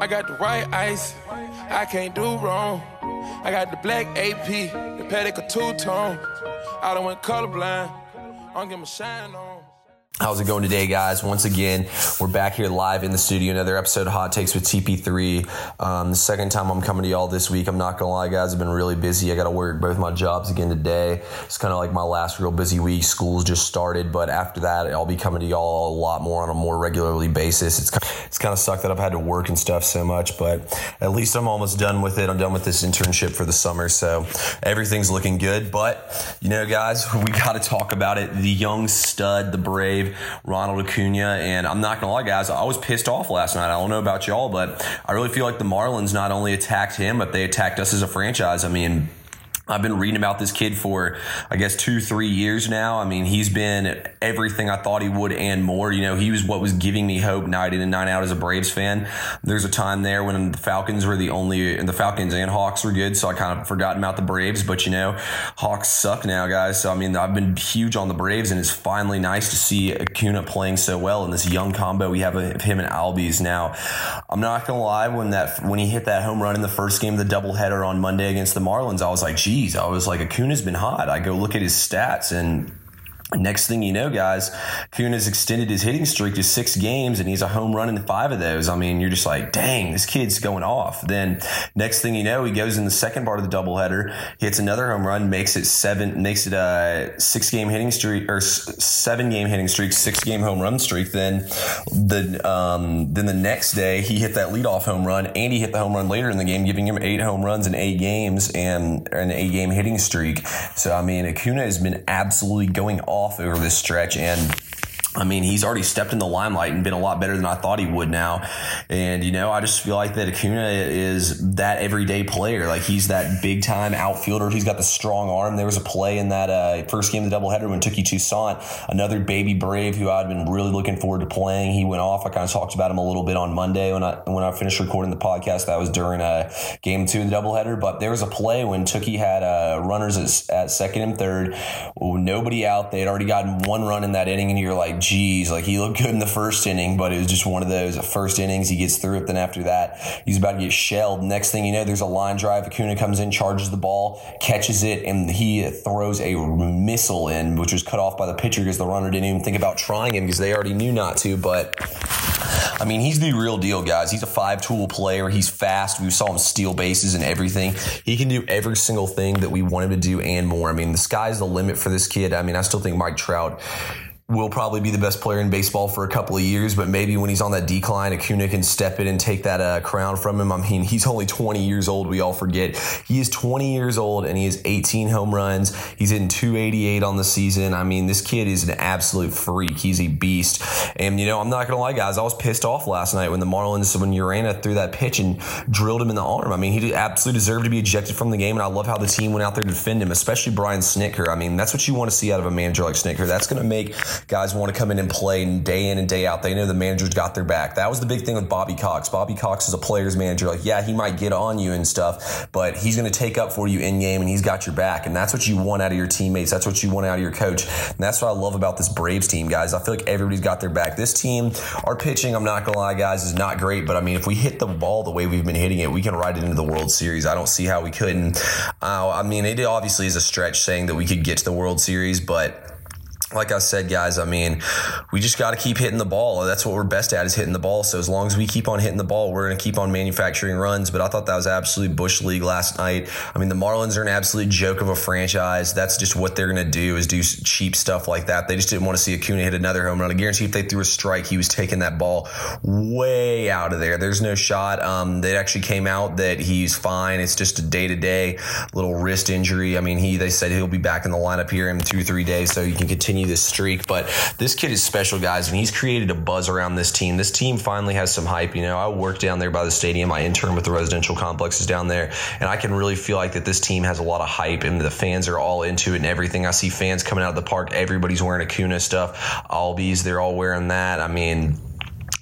I got the white ice, I can't do wrong. I got the black AP, the Patek two tone. I don't went colorblind, I don't get my shine on. How's it going today, guys? Once again, we're back here live in the studio. Another episode of Hot Takes with TP3. Um, the second time I'm coming to y'all this week. I'm not gonna lie, guys. I've been really busy. I got to work both my jobs again today. It's kind of like my last real busy week. School's just started, but after that, I'll be coming to y'all a lot more on a more regularly basis. It's kind of, it's kind of sucked that I've had to work and stuff so much, but at least I'm almost done with it. I'm done with this internship for the summer, so everything's looking good. But you know, guys, we got to talk about it. The young stud, the brave. Ronald Acuna. And I'm not gonna lie, guys, I was pissed off last night. I don't know about y'all, but I really feel like the Marlins not only attacked him, but they attacked us as a franchise. I mean, I've been reading about this kid for, I guess, two, three years now. I mean, he's been everything I thought he would and more. You know, he was what was giving me hope night in and night out as a Braves fan. There's a time there when the Falcons were the only, and the Falcons and Hawks were good, so I kind of forgot about the Braves. But, you know, Hawks suck now, guys. So, I mean, I've been huge on the Braves, and it's finally nice to see Acuna playing so well in this young combo we have of him and Albies. Now, I'm not to lie, when that when he hit that home run in the first game of the doubleheader on Monday against the Marlins, I was like, geez, I was like, Acuna's been hot. I go look at his stats and Next thing you know, guys, Kuhn has extended his hitting streak to six games and he's a home run in five of those. I mean, you're just like, dang, this kid's going off. Then next thing you know, he goes in the second part of the doubleheader, hits another home run, makes it seven, makes it a six game hitting streak or seven game hitting streak, six game home run streak. Then the, um, then the next day he hit that leadoff home run and he hit the home run later in the game, giving him eight home runs in eight games and an eight game hitting streak. So, I mean, Acuna has been absolutely going off off over this stretch and I mean, he's already stepped in the limelight and been a lot better than I thought he would now. And, you know, I just feel like that Acuna is that everyday player. Like, he's that big time outfielder. He's got the strong arm. There was a play in that uh, first game of the doubleheader when Touki Toussaint, another baby Brave who I'd been really looking forward to playing. He went off. I kind of talked about him a little bit on Monday when I when I finished recording the podcast. That was during uh, game two of the doubleheader. But there was a play when Touki had uh, runners at, at second and third, nobody out. They had already gotten one run in that inning, and you're like, geez, like he looked good in the first inning, but it was just one of those first innings. He gets through it. Then after that, he's about to get shelled. Next thing you know, there's a line drive. Acuna comes in, charges the ball, catches it, and he throws a missile in, which was cut off by the pitcher because the runner didn't even think about trying him because they already knew not to. But I mean, he's the real deal, guys. He's a five tool player. He's fast. We saw him steal bases and everything. He can do every single thing that we want him to do and more. I mean, the sky's the limit for this kid. I mean, I still think Mike Trout will probably be the best player in baseball for a couple of years, but maybe when he's on that decline, Acuna can step in and take that uh, crown from him. I mean, he's only 20 years old. We all forget he is 20 years old and he has 18 home runs. He's in 288 on the season. I mean, this kid is an absolute freak. He's a beast. And you know, I'm not gonna lie, guys. I was pissed off last night when the Marlins when Urena threw that pitch and drilled him in the arm. I mean, he absolutely deserved to be ejected from the game, and I love how the team went out there to defend him, especially Brian Snitker. I mean, that's what you want to see out of a manager like Snitker. That's gonna make guys want to come in and play day in and day out. They know the manager's got their back. That was the big thing with Bobby Cox. Bobby Cox is a player's manager. Like, yeah, he might get on you and stuff, but he's going to take up for you in game and he's got your back. And that's what you want out of your teammates. That's what you want out of your coach. And that's what I love about this Braves team, guys. I feel like everybody's got their back. This team, our pitching, I'm not going to lie, guys, is not great. But I mean, if we hit the ball the way we've been hitting it, we can ride it into the World Series. I don't see how we couldn't. Uh, I mean, it obviously is a stretch saying that we could get to the World Series, but like I said, guys, I mean, we just got to keep hitting the ball. That's what we're best at is hitting the ball. So as long as we keep on hitting the ball, we're going to keep on manufacturing runs. But I thought that was absolute bush league last night. I mean, the Marlins are an absolute joke of a franchise. That's just what they're going to do is do cheap stuff like that. They just didn't want to see Acuna hit another home run. I guarantee if they threw a strike, he was taking that ball way out of there. There's no shot. Um, they actually came out that he's fine. It's just a day to day little wrist injury. I mean, he they said he'll be back in the lineup here in two three days, so you can continue continue this streak. But this kid is special, guys, and he's created a buzz around this team. This team finally has some hype. You know, I work down there by the stadium. I intern with the residential complexes down there, and I can really feel like that this team has a lot of hype, and the fans are all into it and everything. I see fans coming out of the park. Everybody's wearing Acuna stuff. Albies, they're all wearing that. I mean,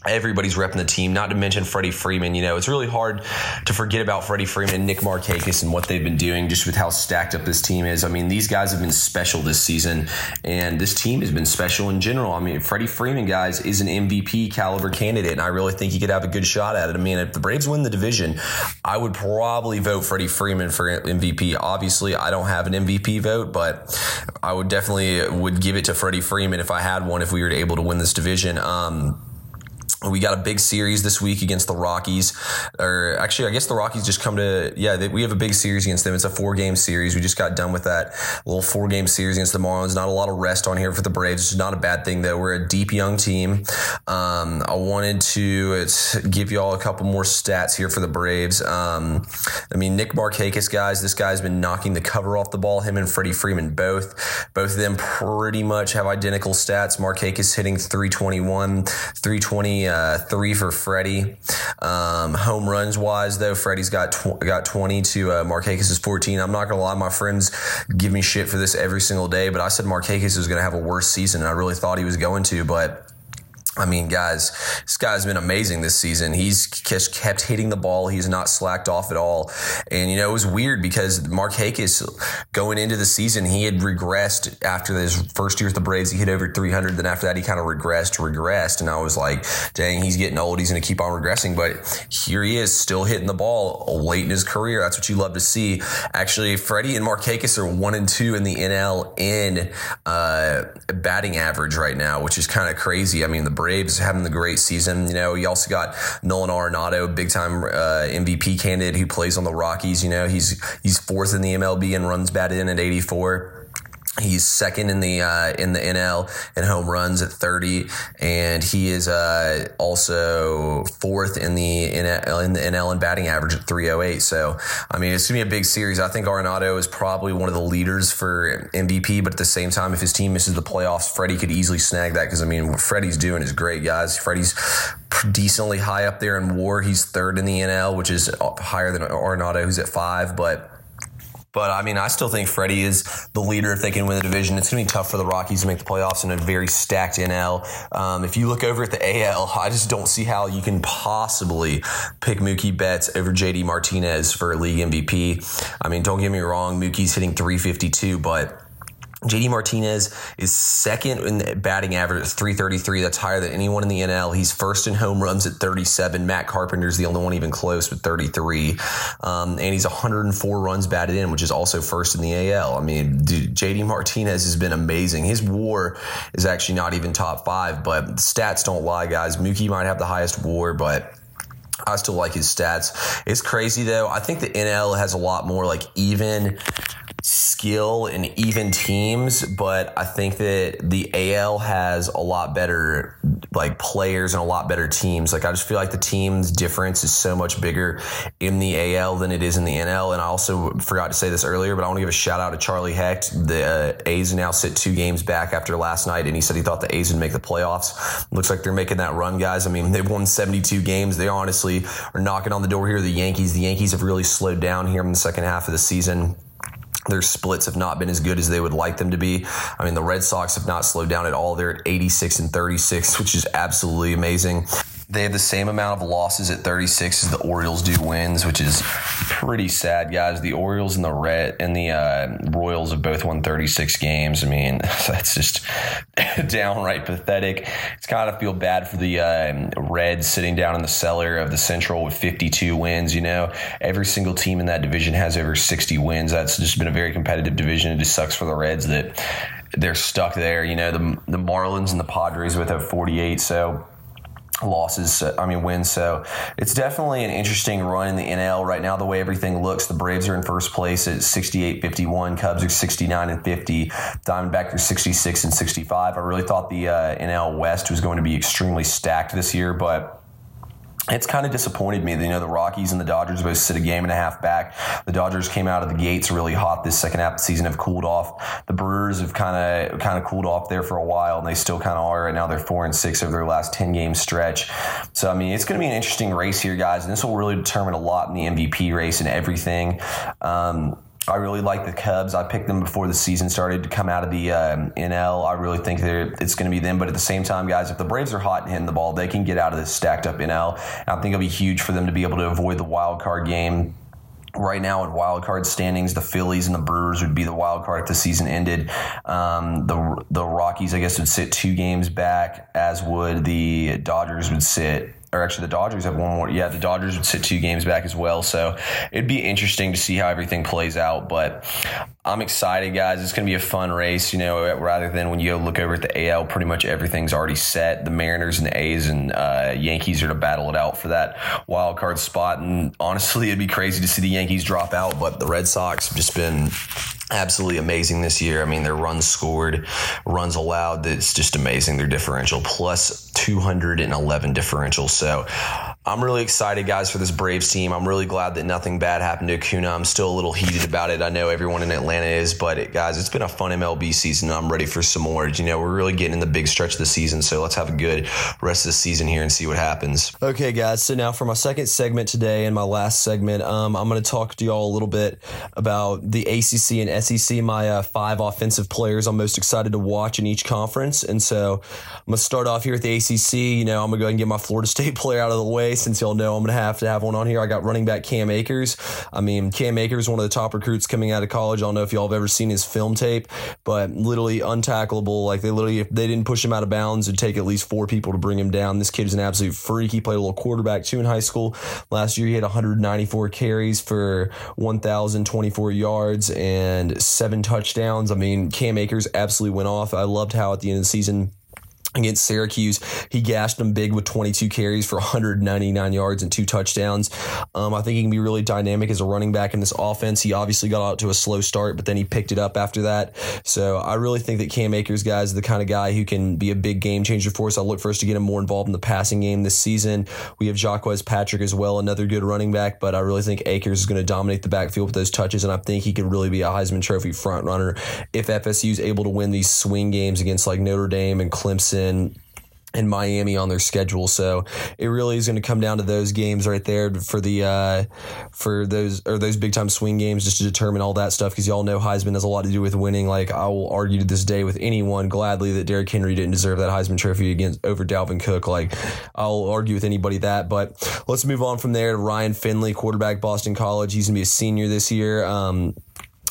everybody's repping the team, not to mention Freddie Freeman. You know, it's really hard to forget about Freddie Freeman Nick Markakis and what they've been doing just with how stacked up this team is. I mean, these guys have been special this season, and this team has been special in general. I mean, Freddie Freeman, guys, is an MVP caliber candidate, and I really think he could have a good shot at it. I mean, if the Braves win the division, I would probably vote Freddie Freeman for MVP. Obviously, I don't have an MVP vote, but I would definitely would give it to Freddie Freeman if I had one if we were able to win this division. Um, we got a big series this week against the Rockies, or actually, I guess the Rockies just come to yeah. They, we have a big series against them. It's a four game series. We just got done with that little four game series against the Marlins. Not a lot of rest on here for the Braves. It's not a bad thing though. We're a deep young team. Um, I wanted to give you all a couple more stats here for the Braves. Um, I mean, Nick Markakis, guys, this guy's been knocking the cover off the ball. Him and Freddie Freeman both. Both of them pretty much have identical stats. Markakis hitting 321, 320 uh, three for Freddie. Um, home runs wise, though, Freddie's got tw- got 20 to uh, Markakis is 14. I'm not gonna lie, my friends give me shit for this every single day, but I said Marquez was gonna have a worse season, and I really thought he was going to, but I mean, guys, this guy's been amazing this season. He's just kept hitting the ball. He's not slacked off at all. And, you know, it was weird because Mark Markakis, going into the season, he had regressed after his first year with the Braves. He hit over 300. Then after that, he kind of regressed, regressed. And I was like, dang, he's getting old. He's going to keep on regressing. But here he is, still hitting the ball late in his career. That's what you love to see. Actually, Freddie and Mark Markakis are one and two in the NL in uh, batting average right now, which is kind of crazy. I mean, the Braves Braves having the great season. You know, you also got Nolan Arenado, big time uh, MVP candidate who plays on the Rockies. You know, he's he's fourth in the MLB and runs batted in at 84. He's second in the uh, in the NL in home runs at 30, and he is uh, also fourth in the NL, in the NL in batting average at 308. So, I mean, it's gonna be a big series. I think Arenado is probably one of the leaders for MVP, but at the same time, if his team misses the playoffs, Freddie could easily snag that because I mean, what Freddie's doing is great, guys. Freddie's decently high up there in WAR. He's third in the NL, which is higher than Arenado, who's at five, but but I mean, I still think Freddie is the leader if they can win the division. It's going to be tough for the Rockies to make the playoffs in a very stacked NL. Um, if you look over at the AL, I just don't see how you can possibly pick Mookie Betts over JD Martinez for league MVP. I mean, don't get me wrong, Mookie's hitting 352, but JD Martinez is second in batting average at 333. That's higher than anyone in the NL. He's first in home runs at 37. Matt Carpenter's the only one even close with 33. Um, and he's 104 runs batted in, which is also first in the AL. I mean, dude, JD Martinez has been amazing. His war is actually not even top five, but stats don't lie, guys. Mookie might have the highest war, but I still like his stats. It's crazy though. I think the NL has a lot more like even skill and even teams, but I think that the AL has a lot better like players and a lot better teams. Like I just feel like the team's difference is so much bigger in the AL than it is in the NL. And I also forgot to say this earlier, but I want to give a shout out to Charlie Hecht. The uh, A's now sit two games back after last night, and he said he thought the A's would make the playoffs. Looks like they're making that run, guys. I mean, they've won 72 games. They honestly are knocking on the door here. The Yankees, the Yankees have really slowed down here in the second half of the season. Their splits have not been as good as they would like them to be. I mean, the Red Sox have not slowed down at all. They're at 86 and 36, which is absolutely amazing. They have the same amount of losses at 36 as the Orioles do wins, which is pretty sad, guys. The Orioles and the Red and the uh, Royals have both won 36 games. I mean, that's just downright pathetic. It's kind of feel bad for the uh, Reds sitting down in the cellar of the Central with 52 wins. You know, every single team in that division has over 60 wins. That's just been a very competitive division. It just sucks for the Reds that they're stuck there. You know, the the Marlins and the Padres both have 48. So losses, I mean wins. So it's definitely an interesting run in the NL right now. The way everything looks, the Braves are in first place at 68 51, Cubs are 69 and 50, Diamondbacks are 66 and 65. I really thought the uh, NL West was going to be extremely stacked this year, but it's kind of disappointed me. You know, the Rockies and the Dodgers both sit a game and a half back. The Dodgers came out of the gates really hot this second half of the season, have cooled off. The Brewers have kind of kind of cooled off there for a while, and they still kind of are. Right now, they're four and six over their last ten game stretch. So, I mean, it's going to be an interesting race here, guys, and this will really determine a lot in the MVP race and everything. Um, I really like the Cubs. I picked them before the season started to come out of the um, NL. I really think it's going to be them. But at the same time, guys, if the Braves are hot and hitting the ball, they can get out of this stacked up NL. And I think it'll be huge for them to be able to avoid the wild card game right now in wild card standings, the Phillies and the Brewers would be the wild card if the season ended. Um, the the Rockies, I guess, would sit two games back, as would the Dodgers would sit or actually the Dodgers have one more. Yeah, the Dodgers would sit two games back as well. So it'd be interesting to see how everything plays out. But I'm excited, guys. It's going to be a fun race, you know, rather than when you look over at the AL, pretty much everything's already set. The Mariners and the A's and uh, Yankees are to battle it out for that wild card spot. And honestly, it'd be crazy to see the Yankees drop out, but the Red Sox have just been absolutely amazing this year. I mean, their runs scored, runs allowed, that's just amazing. Their differential plus 211 differential. So I'm really excited, guys, for this Braves team. I'm really glad that nothing bad happened to Acuna. I'm still a little heated about it. I know everyone in Atlanta is, but it, guys, it's been a fun MLB season. I'm ready for some more. You know, we're really getting in the big stretch of the season, so let's have a good rest of the season here and see what happens. Okay, guys. So now for my second segment today and my last segment, um, I'm going to talk to y'all a little bit about the ACC and SEC, my uh, five offensive players I'm most excited to watch in each conference. And so I'm going to start off here at the ACC. You know, I'm going to go ahead and get my Florida State player out of the way since y'all know I'm going to have to have one on here. I got running back Cam Akers. I mean, Cam Akers, one of the top recruits coming out of college. I don't know if y'all have ever seen his film tape, but literally untackleable. Like they literally, if they didn't push him out of bounds, it'd take at least four people to bring him down. This kid is an absolute freak. He played a little quarterback too in high school. Last year, he had 194 carries for 1,024 yards and seven touchdowns. I mean, Cam Akers absolutely went off. I loved how at the end of the season, against Syracuse. He gashed them big with 22 carries for 199 yards and two touchdowns. Um, I think he can be really dynamic as a running back in this offense. He obviously got out to a slow start, but then he picked it up after that. So I really think that Cam Akers, guys, is the kind of guy who can be a big game changer for us. I look for us to get him more involved in the passing game this season. We have Jacques Patrick as well, another good running back, but I really think Akers is going to dominate the backfield with those touches, and I think he could really be a Heisman Trophy front runner if FSU is able to win these swing games against like Notre Dame and Clemson and Miami on their schedule. So it really is going to come down to those games right there for the uh, for those or those big time swing games just to determine all that stuff because y'all know Heisman has a lot to do with winning. Like I will argue to this day with anyone gladly that Derrick Henry didn't deserve that Heisman Trophy against over Dalvin Cook. Like I'll argue with anybody that. But let's move on from there to Ryan Finley, quarterback Boston College. He's gonna be a senior this year. Um,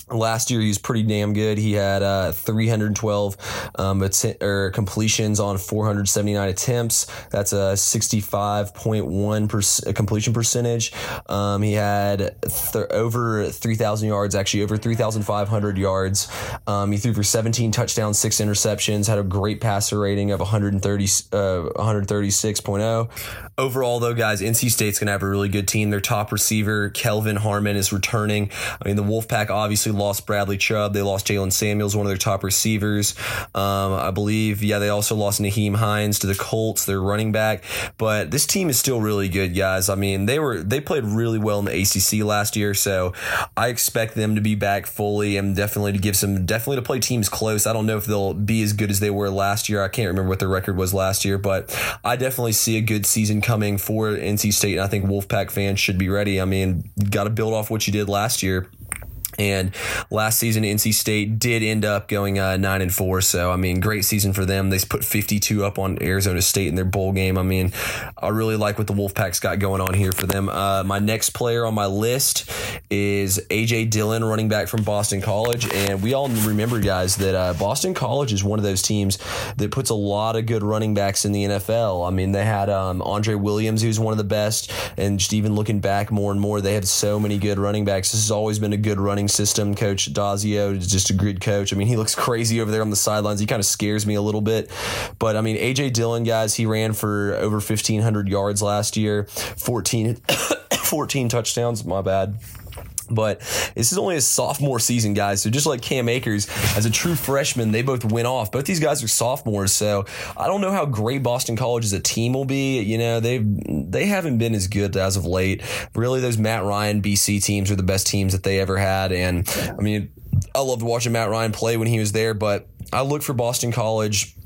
Last year he was pretty damn good. He had uh, 312 um, att- or completions on 479 attempts. That's a 65.1 percent completion percentage. Um, he had th- over 3,000 yards, actually over 3,500 yards. Um, he threw for 17 touchdowns, six interceptions. Had a great passer rating of 130 uh, 136.0. Overall, though, guys, NC State's gonna have a really good team. Their top receiver Kelvin Harmon is returning. I mean, the Wolfpack obviously lost Bradley Chubb. They lost Jaylen Samuels, one of their top receivers. Um, I believe, yeah, they also lost Nyheim Hines to the Colts, their running back. But this team is still really good, guys. I mean, they were they played really well in the ACC last year, so I expect them to be back fully and definitely to give some definitely to play teams close. I don't know if they'll be as good as they were last year. I can't remember what their record was last year, but I definitely see a good season coming for NC State, and I think Wolfpack fans should be ready. I mean, got to build off what you did last year. And last season, NC State did end up going uh, nine and four. So I mean, great season for them. They put 52 up on Arizona State in their bowl game. I mean, I really like what the Wolfpack's got going on here for them. Uh, my next player on my list is AJ Dillon, running back from Boston College, and we all remember, guys, that uh, Boston College is one of those teams that puts a lot of good running backs in the NFL. I mean, they had um, Andre Williams, who's one of the best, and just even looking back more and more, they have so many good running backs. This has always been a good running system. Coach Addazio just a good coach. I mean, he looks crazy over there on the sidelines. He kind of scares me a little bit. But I mean, AJ Dillon, guys, he ran for over 1,500 yards last year, 14, 14 touchdowns. My bad. But this is only a sophomore season, guys. So just like Cam Akers, as a true freshman, they both went off. Both these guys are sophomores, so I don't know how great Boston College as a team will be. You know, they they haven't been as good as of late. Really, those Matt Ryan BC teams are the best teams that they ever had. And I mean, I loved watching Matt Ryan play when he was there, but I look for Boston College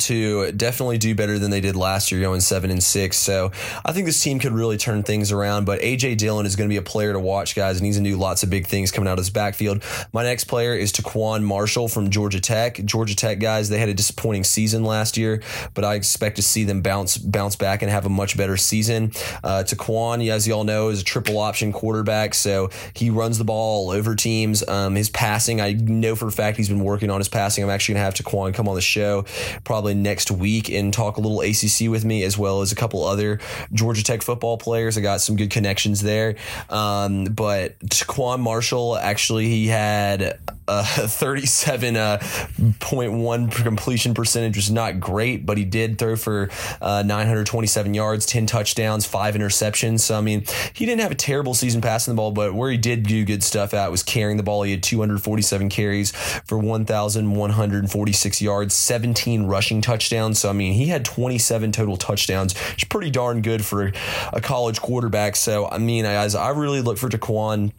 to definitely do better than they did last year, going seven and six. So I think this team could really turn things around. But AJ Dillon is going to be a player to watch, guys, and he's going to do lots of big things coming out of his backfield. My next player is TaQuon Marshall from Georgia Tech. Georgia Tech guys, they had a disappointing season last year, but I expect to see them bounce bounce back and have a much better season. Uh, TaQuon, as you all know, is a triple option quarterback, so he runs the ball all over teams. Um, his passing, I know for a fact he's been working on his passing. I'm actually going to have TaQuon come on the show probably next week and talk a little ACC with me, as well as a couple other Georgia Tech football players. I got some good connections there. Um, but TaQuon Marshall, actually, he had a 37.1 uh, completion percentage, was not great, but he did throw for uh, 927 yards, 10 touchdowns, five interceptions. So, I mean, he didn't have a terrible season passing the ball, but where he did do good stuff at was carrying the ball. He had 247 carries for 1,146 yards, 17 rushing touchdowns. So, I mean, he had 27 total touchdowns, It's pretty darn good for a college quarterback. So, I mean, guys, I really look for TaQuon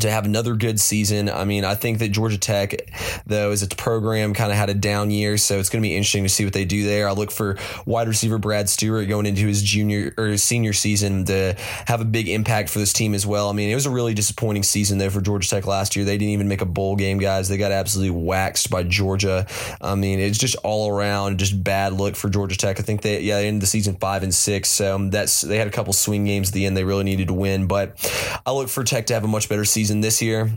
to have another good season. I mean, I think that Georgia Tech, though, as its program kind of had a down year, so it's going to be interesting to see what they do there. I look for wide receiver Brad Stewart going into his junior or his senior season to have a big impact for this team as well. I mean, it was a really disappointing season though for Georgia Tech last year. They didn't even make a bowl game, guys. They got absolutely waxed by Georgia. I mean, it's just all around just bad look for Georgia Tech. I think they yeah they ended the season five and six, so um, that's they had a couple swing games at the end. They really needed to win, but I look for Tech to have a much better season season this year.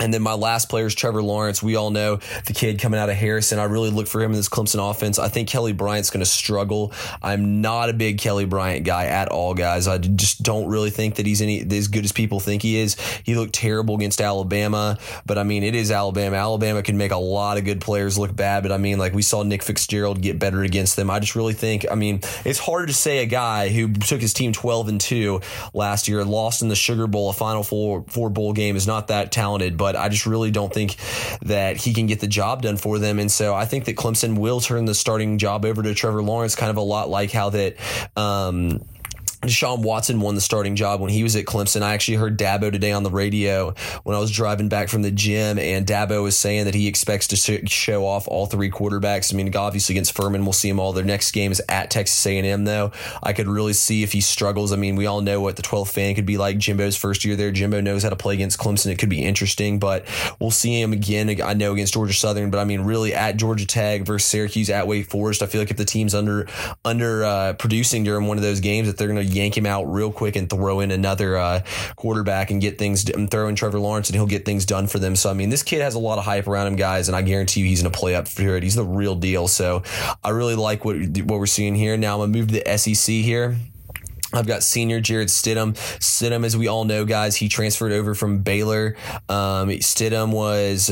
And then my last player is Trevor Lawrence. We all know the kid coming out of Harrison. I really look for him in this Clemson offense. I think Kelly Bryant's going to struggle. I'm not a big Kelly Bryant guy at all, guys. I just don't really think that he's any as good as people think he is. He looked terrible against Alabama, but I mean, it is Alabama. Alabama can make a lot of good players look bad, but I mean, like we saw Nick Fitzgerald get better against them. I just really think, I mean, it's hard to say a guy who took his team 12 and 2 last year, lost in the Sugar Bowl, a Final Four, four bowl game, is not that talented, but but I just really don't think that he can get the job done for them. And so I think that Clemson will turn the starting job over to Trevor Lawrence, kind of a lot like how that. Um, Deshaun Watson won the starting job when he was at Clemson. I actually heard Dabo today on the radio when I was driving back from the gym, and Dabo was saying that he expects to show off all three quarterbacks. I mean, obviously against Furman, we'll see him all. Their next game is at Texas A&M, though. I could really see if he struggles. I mean, we all know what the 12th fan could be like. Jimbo's first year there. Jimbo knows how to play against Clemson. It could be interesting, but we'll see him again. I know against Georgia Southern, but I mean, really at Georgia Tech versus Syracuse at Wake Forest. I feel like if the team's under under uh, producing during one of those games, that they're going to yank him out real quick and throw in another uh, quarterback and get things in Trevor Lawrence and he'll get things done for them. So I mean, this kid has a lot of hype around him, guys, and I guarantee you he's going to play up for it. He's the real deal. So I really like what what we're seeing here. Now I'm gonna move to the SEC here. I've got senior Jarrett Stidham. Stidham, as we all know, guys, he transferred over from Baylor. Um, Stidham was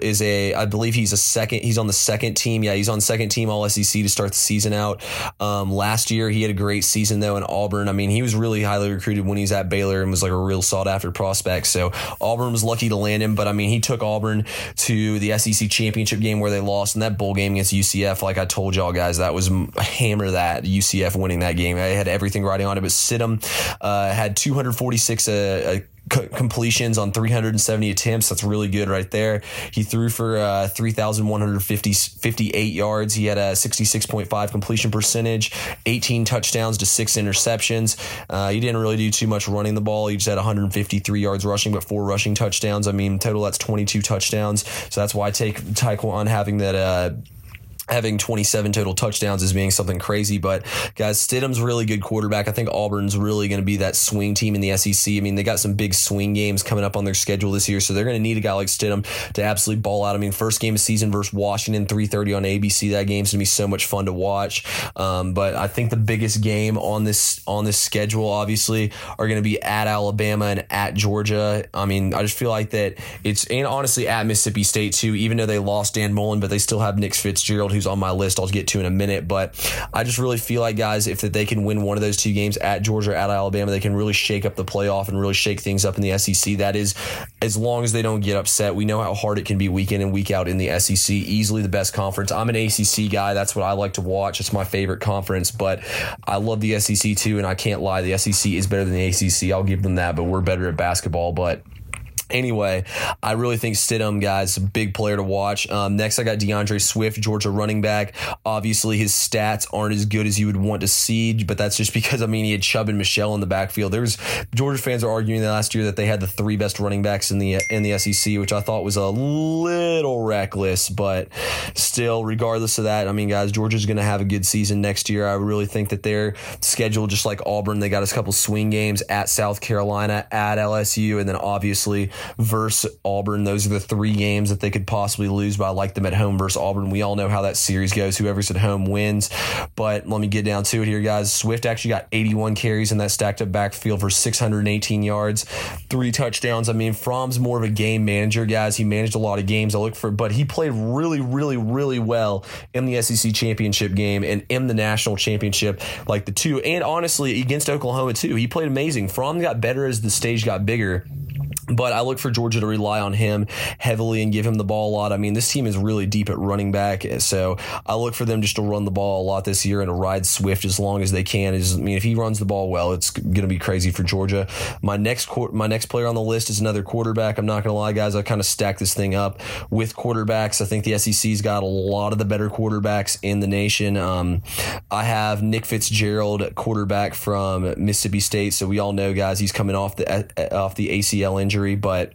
is a, I believe he's a second. He's on the second team. Yeah, he's on second team All SEC to start the season out. Um, last year, he had a great season though in Auburn. I mean, he was really highly recruited when he was at Baylor and was like a real sought after prospect. So Auburn was lucky to land him. But I mean, he took Auburn to the SEC championship game where they lost, and that bowl game against UCF, like I told y'all guys, that was hammer that UCF winning that game. I had everything riding it, but Stidham uh, had 246 uh, uh completions on 370 attempts. That's really good right there. He threw for uh, 3,158 yards. He had a 66.5 completion percentage, 18 touchdowns to six interceptions. Uh, he didn't really do too much running the ball. He just had 153 yards rushing, but four rushing touchdowns. I mean, total that's 22 touchdowns. So that's why I take TaQuon having that. Uh, having 27 total touchdowns as being something crazy. But guys, Stidham's really good quarterback. I think Auburn's really going to be that swing team in the SEC. I mean, they got some big swing games coming up on their schedule this year, so they're going to need a guy like Stidham to absolutely ball out. I mean, first game of season versus Washington, 3:30 on ABC. That game's going to be so much fun to watch. Um, but I think the biggest game on this on this schedule, obviously, are going to be at Alabama and at Georgia. I mean, I just feel like that it's and honestly at Mississippi State too. Even though they lost Dan Mullen, but they still have Nick Fitzgerald who's on my list. I'll get to in a minute, but I just really feel like guys, if they can win one of those two games at Georgia, at Alabama, they can really shake up the playoff and really shake things up in the SEC. That is, as long as they don't get upset. We know how hard it can be week in and week out in the SEC. Easily the best conference. I'm an ACC guy. That's what I like to watch. It's my favorite conference, but I love the SEC too, and I can't lie. The SEC is better than the ACC. I'll give them that, but we're better at basketball. But Anyway, I really think Stidham, guys, big player to watch. Um, next, I got DeAndre Swift, Georgia running back. Obviously, his stats aren't as good as you would want to see, but that's just because I mean he had Chubb and Michel in the backfield. There was Georgia fans are arguing that last year that they had the three best running backs in the in the SEC, which I thought was a little reckless, but still, regardless of that, I mean, guys, Georgia's going to have a good season next year. I really think that their schedule, just like Auburn, they got a couple swing games at South Carolina, at LSU, and then obviously versus Auburn. Those are the three games that they could possibly lose, but I like them at home versus Auburn. We all know how that series goes. Whoever's at home wins. But let me get down to it here, guys. Swift actually got 81 carries in that stacked up backfield for 618 yards, three touchdowns. I mean, Fromm's more of a game manager, guys. He managed a lot of games. I look for, but he played really, really, really well in the SEC championship game and in the national championship, like the two, and honestly against Oklahoma too. He played amazing. Fromm got better as the stage got bigger. But I look for Georgia to rely on him heavily and give him the ball a lot. I mean, this team is really deep at running back, eh, so I look for them just to run the ball a lot this year and to ride Swift as long as they can. I mean, if he runs the ball well, it's going to be crazy for Georgia. My next my next player on the list is another quarterback. I'm not going to lie, guys. I kind of stacked this thing up with quarterbacks. I think the SEC's got a lot of the better quarterbacks in the nation. Um, I have Nick Fitzgerald, quarterback from Mississippi State. So we all know, guys, he's coming off the eh, eh, off the ACL injury injury, but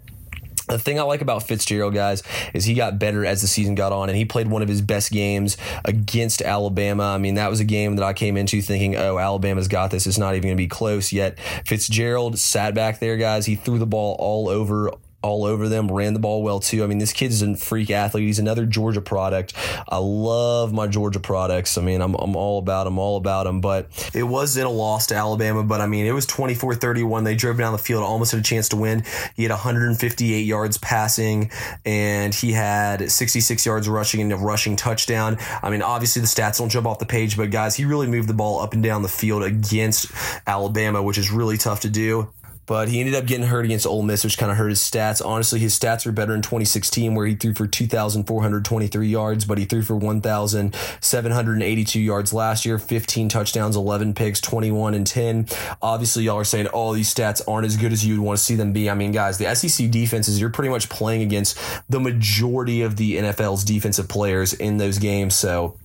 the thing I like about Fitzgerald, guys, is he got better as the season got on, and he played one of his best games against Alabama. I mean, that was a game that I came into thinking, oh, Alabama's got this. It's not even going to be close yet. Fitzgerald sat back there, guys. He threw the ball all over all over them, ran the ball well too. I mean, this kid's a freak athlete. He's another Georgia product. I love my Georgia products. I mean, I'm, I'm all about them, all about them. But it was in a loss to Alabama, but I mean, it was 24 31. They drove down the field, almost had a chance to win. He had 158 yards passing, and he had 66 yards rushing and a rushing touchdown. I mean, obviously, the stats don't jump off the page, but guys, he really moved the ball up and down the field against Alabama, which is really tough to do but he ended up getting hurt against Ole Miss, which kind of hurt his stats. Honestly, his stats were better in 2016, where he threw for 2,423 yards, but he threw for 1,782 yards last year, 15 touchdowns, 11 picks, 21 and 10. Obviously, y'all are saying, oh, these stats aren't as good as you would want to see them be. I mean, guys, the SEC defenses, you're pretty much playing against the majority of the NFL's defensive players in those games. So,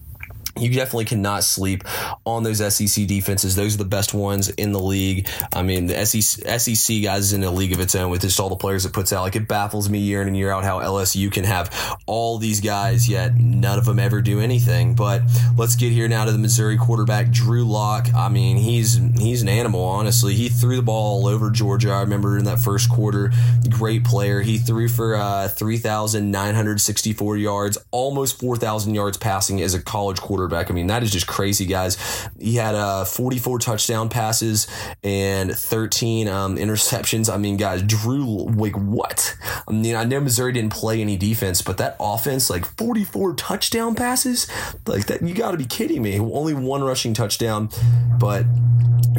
you definitely cannot sleep on those SEC defenses. Those are the best ones in the league. I mean, the SEC, SEC guys is in a league of its own with just all the players it puts out. Like it baffles me year in and year out how LSU can have all these guys yet none of them ever do anything. But let's get here now to the Missouri quarterback Drew Lock. I mean, he's he's an animal. Honestly, he threw the ball all over Georgia. I remember in that first quarter, great player. He threw for uh, three thousand nine hundred sixty four yards, almost four thousand yards passing as a college quarterback quarterback. I mean, that is just crazy, guys. He had uh, 44 touchdown passes and 13 um, interceptions. I mean, guys, Drew, like, what? I mean, I know Missouri didn't play any defense, but that offense, like 44 touchdown passes, like that, you got to be kidding me. Only one rushing touchdown, but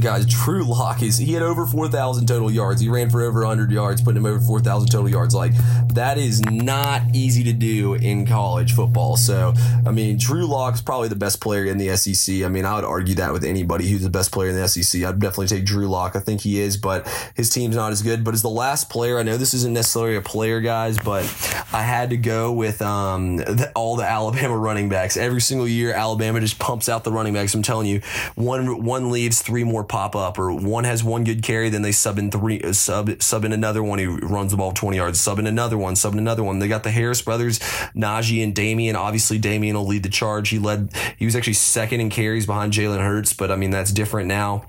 guys, Drew Lock is he had over 4,000 total yards. He ran for over 100 yards, putting him over 4,000 total yards. Like that is not easy to do in college football. So, I mean, Drew Lock's probably the best player in the SEC. I mean, I would argue that with anybody who's the best player in the SEC. I'd definitely take Drew Lock. I think he is, but his team's not as good. But as the last player, I know this isn't necessarily a player, guys, but I had to go with um, the, all the Alabama running backs. Every single year, Alabama just pumps out the running backs. I'm telling you, one one leaves, three more pop up, or one has one good carry, then they sub in three, uh, sub sub in another one who runs the ball 20 yards, sub in another one, sub in another one. They got the Harris brothers, Najee and Damien. Obviously, Damien will lead the charge. He led. He was actually second in carries behind Jalen Hurts, but I mean that's different now.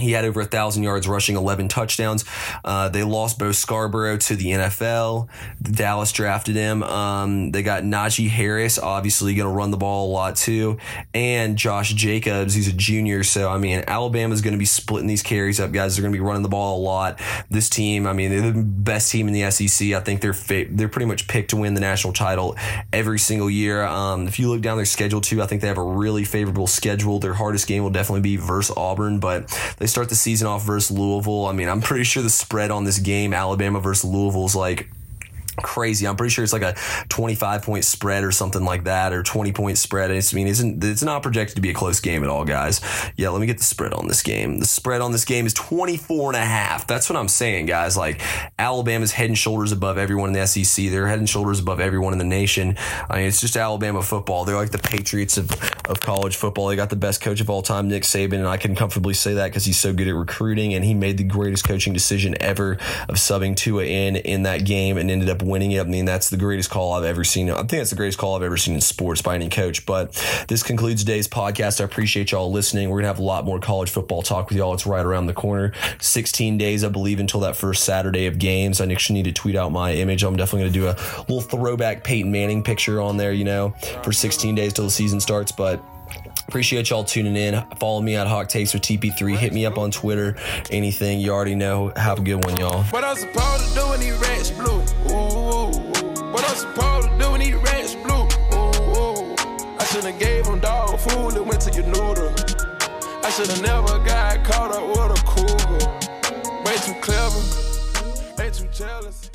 He had over a thousand yards rushing, 11 touchdowns. Uh, they lost Bo Scarborough to the NFL. Dallas drafted him. Um, they got Najee Harris, obviously going to run the ball a lot too, and Josh Jacobs. He's a junior, so I mean Alabama's going to be splitting these carries up, guys. They're going to be running the ball a lot. This team, I mean, they're the best team in the SEC. I think they're they're pretty much picked to win the national title every single year. Um, if you look down their schedule too, I think they have a really favorable schedule. Their hardest game will definitely be versus Auburn, but they start the season off versus Louisville. I mean, I'm pretty sure the spread on this game, Alabama versus Louisville, is like crazy. I'm pretty sure it's like a 25 point spread or something like that, or 20 point spread. It's, I mean, isn't it's not projected to be a close game at all, guys. Yeah, let me get the spread on this game. The spread on this game is 24 and a half. That's what I'm saying, guys. Like Alabama's head and shoulders above everyone in the SEC. They're head and shoulders above everyone in the nation. I mean, it's just Alabama football. They're like the Patriots of, of college football. They got the best coach of all time, Nick Saban, and I can comfortably say that because he's so good at recruiting and he made the greatest coaching decision ever of subbing Tua in in that game and ended up winning it. I mean, that's the greatest call I've ever seen. I think that's the greatest call I've ever seen in sports by any coach. But this concludes today's podcast. I appreciate y'all listening. We're going to have a lot more college football talk with y'all. It's right around the corner. 16 days, I believe, until that first Saturday of games. I actually need to tweet out my image. I'm definitely going to do a little throwback Peyton Manning picture on there, you know, for 16 days till the season starts. But Appreciate y'all tuning in. Follow me at Hot Takes with TP3. Hit me up on Twitter. Anything you already know. Have a good one, y'all. What I'm supposed to do when these rats blue? Ooh, What I'm supposed to do when these rats blue? Ooh, I should've gave them dog food and went to your noodle. I should've never got caught up with a cougar. Way too clever, way too jealous.